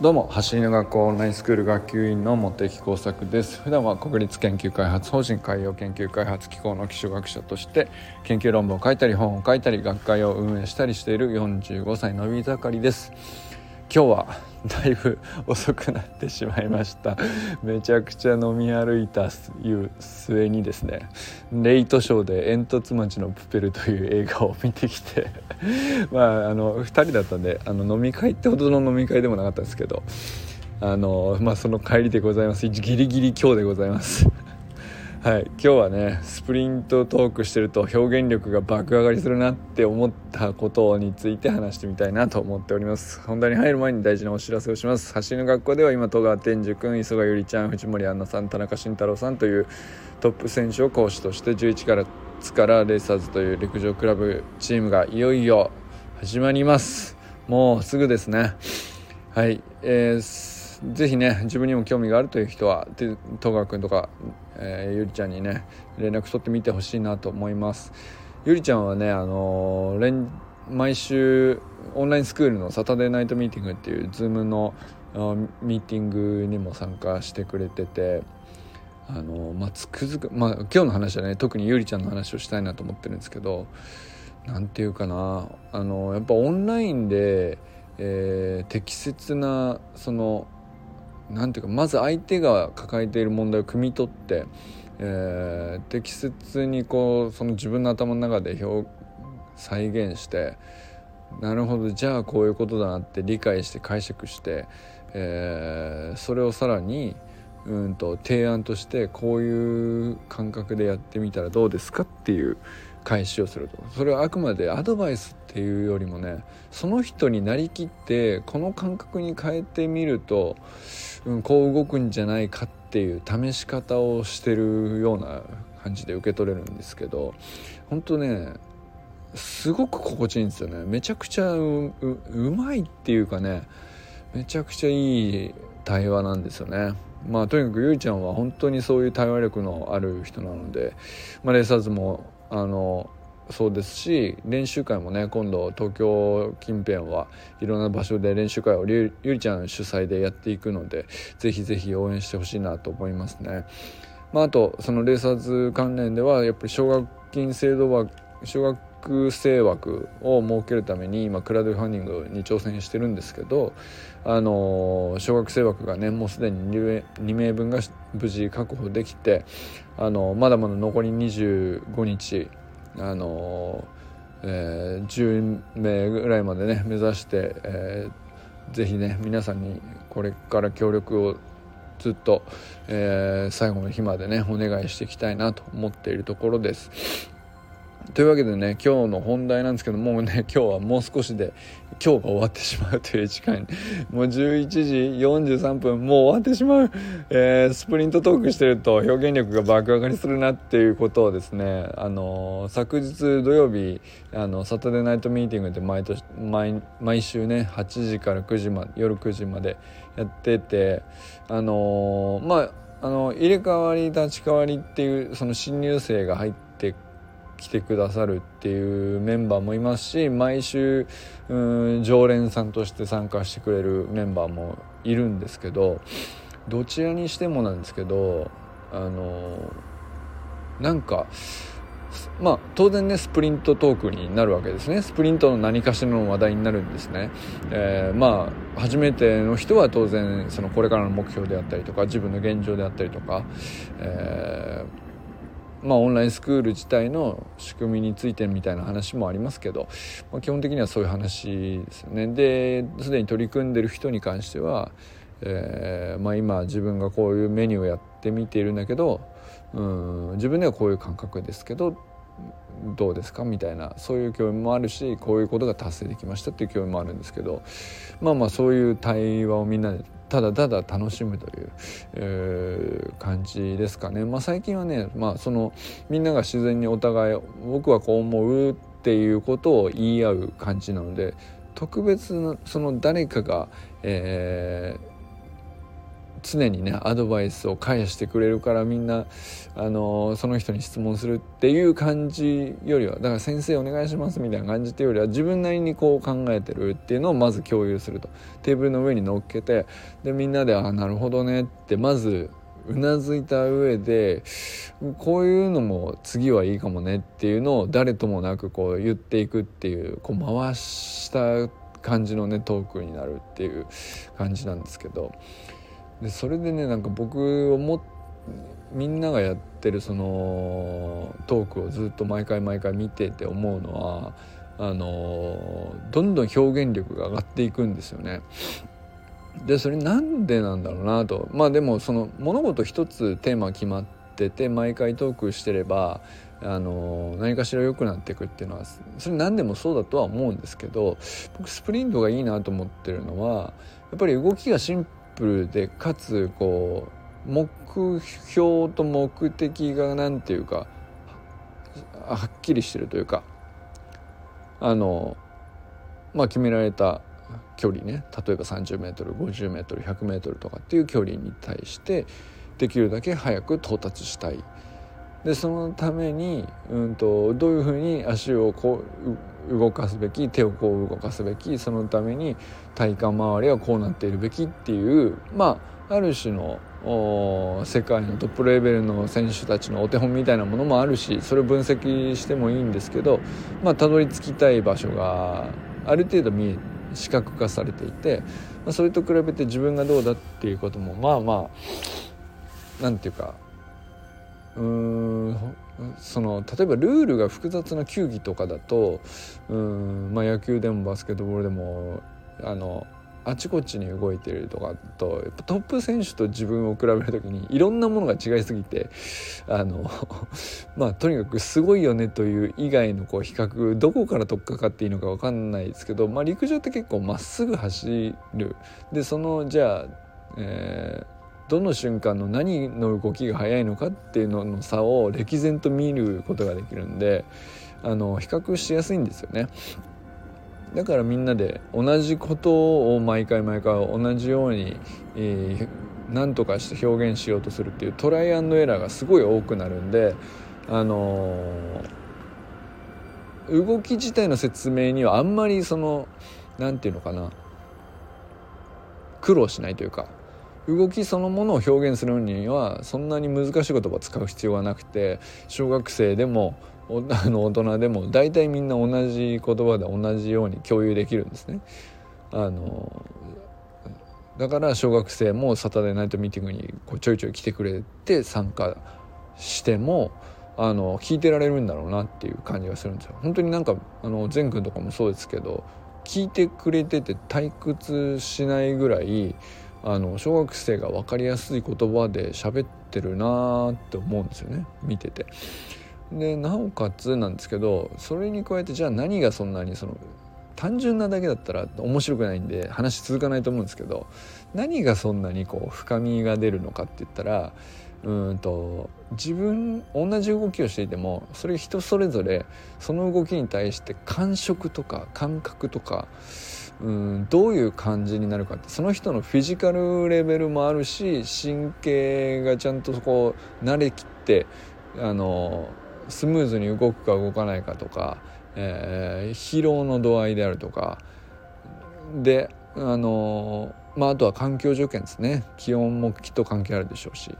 どうも走りの学校オンラインスクール学級委員の茂木耕作です。普段は国立研究開発法人海洋研究開発機構の基礎学者として研究論文を書いたり本を書いたり学会を運営したりしている45歳のび盛りです。今日はだいぶ遅くなってしまいました。めちゃくちゃ飲み歩いたいう末にですねレイトショーで「煙突町のプペル」という映画を見てきて まああの2人だったんであの飲み会ってほどの飲み会でもなかったんですけどあのまあその帰りでございます。ギリギリ今日でございます。はい今日はねスプリントトークしてると表現力が爆上がりするなって思ったことについて話してみたいなと思っております。本題に入る前に大事なお知らせをします。走りの学校では今戸川天寿君磯賀ゆりちゃん藤森杏奈さん田中慎太郎さんというトップ選手を講師として11月からレーサーズという陸上クラブチームがいよいよ始まりますもうすぐですねはいえーぜひね自分にも興味があるという人は戸川君とかえー、ゆりちゃんにね連絡取ってみてほしいなと思います。ゆりちゃんはねあのー、毎週オンラインスクールのサタデーナイトミーティングっていうズームのミーティングにも参加してくれててあのまあつくづくまあ今日の話はね特にゆりちゃんの話をしたいなと思ってるんですけど何て言うかなあのやっぱオンラインで、えー、適切なその何ていうかまず相手が抱えている問題を汲み取って、えー、適切にこうその自分の頭の中で表再現してなるほどじゃあこういうことだなって理解して解釈して、えー、それをさらにうんと提案としてこういう感覚でやってみたらどうですかっていう返しをするとそれはあくまでアドバイスっていうよりもねその人になりきってこの感覚に変えてみると、うん、こう動くんじゃないかっていう試し方をしてるような感じで受け取れるんですけど本当ねすごく心地いいんですよねめちゃくちゃううまいっていうかねめちゃくちゃいい対話なんですよね。まあとにかくゆいちゃんは本当にそういう対話力のある人なので、まあ、レーサーズもあのそうですし練習会もね今度東京近辺はいろんな場所で練習会をゆりちゃん主催でやっていくのでぜひぜひ応援してほしいなと思いますね。まあ、あとそのレーサーズ関連ではやっぱり奨学金制度は奨学生枠を設けるために今クラウドファンディングに挑戦してるんですけどあの奨学生枠がねもうすでに2名分が無事確保できてあのまだまだ残り25日あの、えー、10名ぐらいまでね目指して、えー、ぜひね皆さんにこれから協力をずっと、えー、最後の日までねお願いしていきたいなと思っているところです。というわけでね今日の本題なんですけどもうね 今日はもう少しで今日が終わってしまうという時間。もう11時43分もう終わってしまう、えー、スプリントトークしてると表現力が爆上がりするなっていうことをですねあの昨日土曜日あのサタデーナイトミーティングで毎年毎毎週ね8時から9時まで夜9時までやっててあのまああの入れ替わり立ち替わりっていうその新入生が入って来てくださるっていうメンバーもいますし毎週うん常連さんとして参加してくれるメンバーもいるんですけどどちらにしてもなんですけどあのなんかまあ当然ねスプリントトークになるわけですね。スプリントの何かしらの話題になるんですね、えー、まあ初めての人は当然そのこれからの目標であったりとか自分の現状であったりとか、えーまあ、オンラインスクール自体の仕組みについてみたいな話もありますけど、まあ、基本的にはそういう話ですよね。ですでに取り組んでる人に関しては、えーまあ、今自分がこういうメニューをやってみているんだけどうん自分ではこういう感覚ですけどどうですか？みたいなそういう興味もあるしこういうことが達成できましたっていう興味もあるんですけどまあまあそういう対話をみんなでただただ楽しむという、えー、感じですかね。まあ、最近はね、まあ、そのみんなが自然にお互い僕はこう思うっていうことを言い合う感じなので特別なその誰かが、えー、常にねアドバイスを返してくれるからみんなあのその人に質問するっていう感じよりはだから先生お願いしますみたいな感じっていうよりは自分なりにこう考えてるっていうのをまず共有すると。テーブルの上に乗っけてでみんなで「あなるほどね」ってまずうなずいた上でこういうのも次はいいかもねっていうのを誰ともなくこう言っていくっていうこう回した感じのねトークになるっていう感じなんですけど。でそれでねなんか僕思みんながやってるそのトークをずっと毎回毎回見てて思うのはあのどんどん表現力が上がっていくんですよね。でそれなんでなんだろうなとまあでもその物事一つテーマ決まってて毎回トークしてればあの何かしら良くなっていくっていうのはそれ何でもそうだとは思うんですけど僕スプリントがいいなと思ってるのはやっぱり動きがシンプルプルでかつこう目標と目的が何ていうかはっきりしてるというかあのまあ決められた距離ね。例えば 30m50m100m とかっていう距離に対してできるだけ早く到達したい。でそのために、うんと、どういうふうに足をこう動かすべき手をこう動かすべきそのために体幹周りはこうなっているべきっていうまあある種の世界のトップレベルの選手たちのお手本みたいなものもあるしそれを分析してもいいんですけどまあたどり着きたい場所がある程度見え視覚化されていて、まあ、それと比べて自分がどうだっていうこともまあまあなんていうかうーんその例えばルールが複雑な球技とかだとうん、まあ、野球でもバスケットボールでもあのあちこちに動いてるとかとやっぱトップ選手と自分を比べる時にいろんなものが違いすぎてあの まあとにかくすごいよねという以外のこう比較どこから取っかかっていいのか分かんないですけど、まあ、陸上って結構まっすぐ走る。でそのじゃあ、えーどの瞬間の何の動きが速いのかっていうのの差を歴然と見ることができるんであの比較しやすいんですよね。だからみんなで同じことを毎回毎回同じように、えー、何とかして表現しようとするっていうトライアンドエラーがすごい多くなるんで、あのー、動き自体の説明にはあんまりその何て言うのかな苦労しないというか動きそのものを表現するにはそんなに難しい言葉を使う必要がなくて小学生でも あの大人でも大体みんな同じ言葉で同じように共有できるんですね。あのだから小学生もサタデーナイトミーティングにこうちょいちょい来てくれて参加してもあの聞いてられるんだろうなっていう感じがするんですよ。本当になんかあの善くんとかもそうですけど聞いてくれてて退屈しないぐらいあの小学生が分かりやすい言葉で喋ってるなーって思うんですよね見てて。でなおかつなんですけどそれに加えてじゃあ何がそんなにその単純なだけだったら面白くないんで話続かないと思うんですけど何がそんなにこう深みが出るのかって言ったらうんと自分同じ動きをしていてもそれ人それぞれその動きに対して感触とか感覚とかうんどういう感じになるかってその人のフィジカルレベルもあるし神経がちゃんとそこ慣れきってあのスムーズに動くか動かないかとか、えー、疲労の度合いであるとか。であのまああとは環境条件ですね。気温もきっと関係あるでしょうし。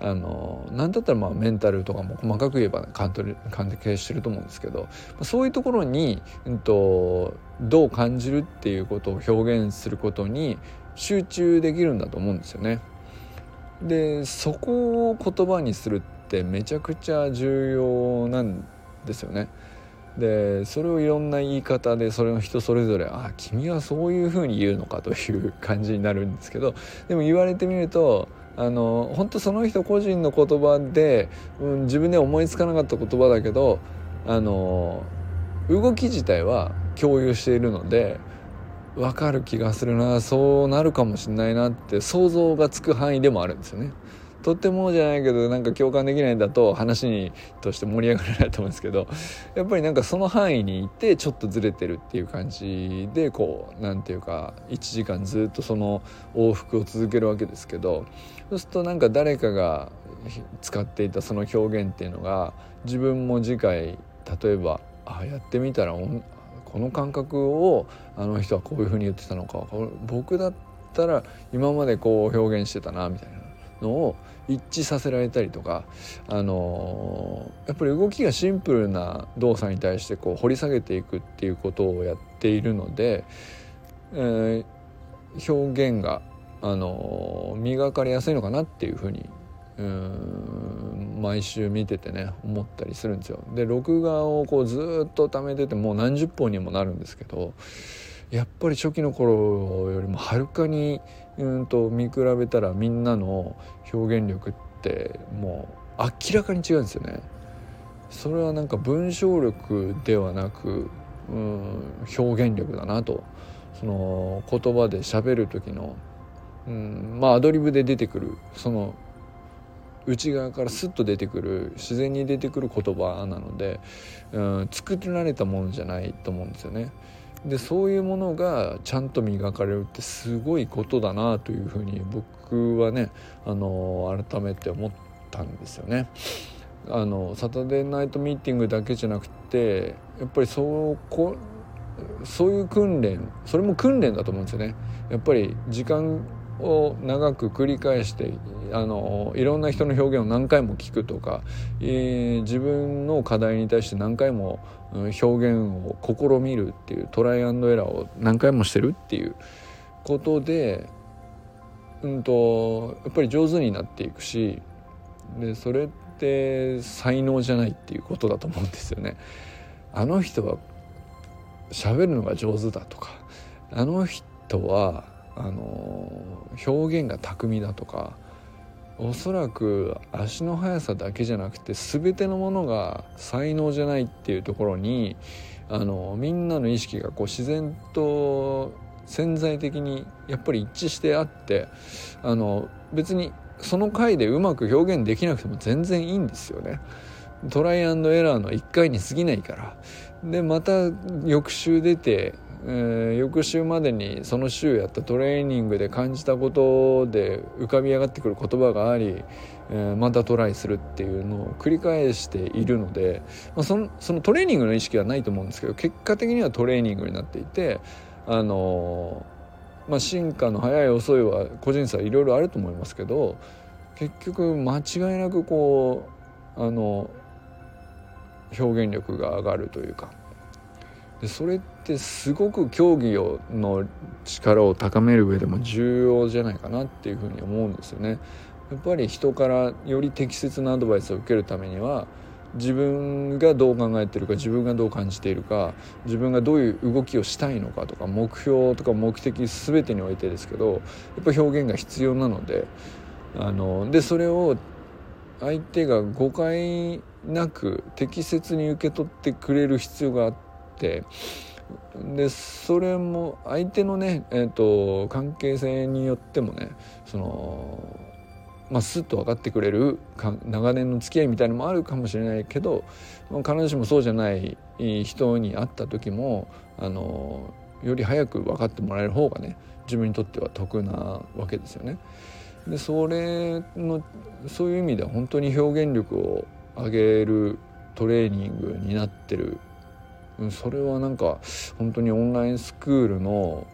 あの何だったらまあメンタルとかも細かく言えば関係してると思うんですけどそういうところに、うんと、どう感じるっていうことを表現することに集中できるんだと思うんですよね。でそこを言葉にするってめちゃくちゃ重要なんですよね。でそれをいろんな言い方でそれの人それぞれ「あ君はそういうふうに言うのか」という感じになるんですけどでも言われてみるとあの本当その人個人の言葉で、うん、自分で思いつかなかった言葉だけどあの動き自体は共有しているので分かる気がするなそうなるかもしれないなって想像がつく範囲でもあるんですよね。とってもじゃないけどなんか共感できないんだと話にとして盛り上がらないと思うんですけどやっぱりなんかその範囲にいてちょっとずれてるっていう感じでこう何て言うか1時間ずっとその往復を続けるわけですけどそうするとなんか誰かが使っていたその表現っていうのが自分も次回例えばあやってみたらこの感覚をあの人はこういうふうに言ってたのか僕だったら今までこう表現してたなみたいな。のを一致させられたりとか、あのー、やっぱり動きがシンプルな動作に対してこう掘り下げていくっていうことをやっているので、えー、表現が、あのー、磨かれやすいのかなっていうふうにうん毎週見ててね思ったりするんですよ。で録画をこうずっと貯めててもう何十本にもなるんですけどやっぱり初期の頃よりもはるかにうんと見比べたらみんなの表現力ってもう明らかに違うんですよね。それはなんか文章力ではなくうん表現力だなとその言葉で喋る時のうんまあアドリブで出てくるその内側からスッと出てくる自然に出てくる言葉なので、うん、作られたものじゃないと思うんですよね。でそういうものがちゃんと磨かれるってすごいことだなというふうに僕はねあの改めて思ったんですよね。あのサタデーナイトミーティングだけじゃなくてやっぱりそうこそういう訓練それも訓練だと思うんですよね。やっぱり時間を長く繰り返してあのいろんな人の表現を何回も聞くとか、えー、自分の課題に対して何回も表現を試みるっていうトライアンドエラーを何回もしてるっていうことで、うんと、やっぱり上手になっていくしでそれって才能じゃないっていうことだと思うんですよね。あの人は喋るのが上手だとかあの人はあの表現が巧みだとかおそらく足の速さだけじゃなくて全てのものが才能じゃないっていうところにあのみんなの意識がこう自然と潜在的にやっぱり一致してあってあの別にその回でうまく表現できなくても全然いいんですよね。トライアンドエラーの1回に過ぎないからでまた翌週出てえー、翌週までにその週やったトレーニングで感じたことで浮かび上がってくる言葉があり、えー、またトライするっていうのを繰り返しているので、まあ、そのそのトレーニングの意識はないと思うんですけど結果的にはトレーニングになっていてあのー、まあ、進化の早い遅いは個人差いろいろあると思いますけど結局間違いなくこうあの表現力が上がるというか。でそれってすごく競技をの力を高める上でも重要じゃないかなっていうふうに思うんですよね。やっぱり人からより適切なアドバイスを受けるためには自分がどう考えてるか自分がどう感じているか自分がどういう動きをしたいのかとか目標とか目的全てにおいてですけどやっぱ表現が必要なのであのでそれを相手が誤解なく適切に受け取ってくれる必要があってでそれも相手のね、えーと、関係性によってもねそのまあ、スッと分かってくれる長年の付き合いみたいのもあるかもしれないけど必ずしもそうじゃない人に会った時もあのより早く分かってもらえる方がね自分にとっては得なわけですよね。でそれのそういう意味では本当に表現力を上げるトレーニングになってるそれはなんか本当にオンラインスクールの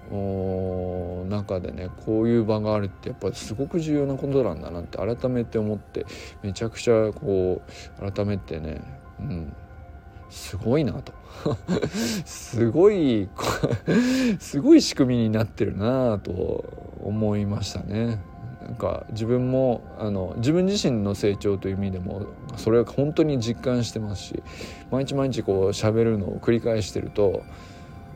中でねこういう場があるってやっぱりすごく重要なことなんだなって改めて思ってめちゃくちゃこう改めてね、うん、すごいなと すごい すごい仕組みになってるなと思いましたね。なんか自分もあの自分自身の成長という意味でもそれは本当に実感してますし毎日毎日こう喋るのを繰り返してると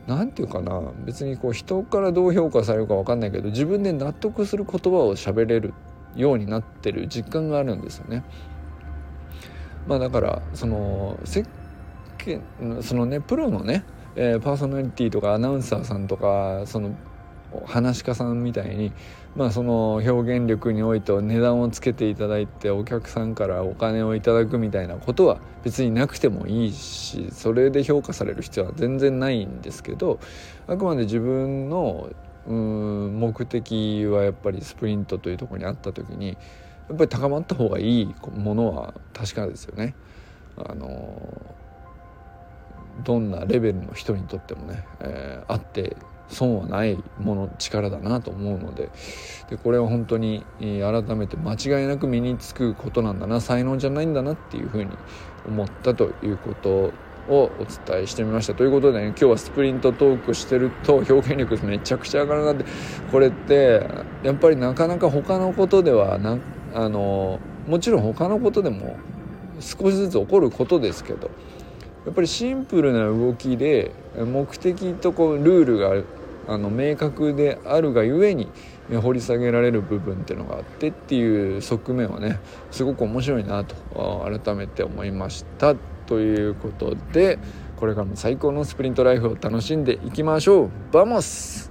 何て言うかな別にこう人からどう評価されるか分かんないけど自分で納得する言葉を喋れるようになってる実感があるんですよね。まあだからそのせっそのねプロのね、えー、パーソナリティとかアナウンサーさんとかその話し家さんみたいに、まあ、その表現力において値段をつけていただいてお客さんからお金をいただくみたいなことは別になくてもいいしそれで評価される必要は全然ないんですけどあくまで自分のうん目的はやっぱりスプリントというところにあった時にやっぱり高まった方がいいものは確かですよね。あのどんなレベルの人にとってもね、えー、あって損はないもの力だなと思うのででこれは本当に改めて間違いなく身につくことなんだな才能じゃないんだなっていうふうに思ったということをお伝えしてみました。ということでね今日はスプリントトークしてると表現力めちゃくちゃ上がるなってこれってやっぱりなかなか他のことではなあのもちろん他のことでも少しずつ起こることですけどやっぱりシンプルな動きで目的とこうルールがあの明確であるがゆえに掘り下げられる部分っていうのがあってっていう側面はねすごく面白いなと改めて思いましたということでこれからも最高のスプリントライフを楽しんでいきましょう。 Vamos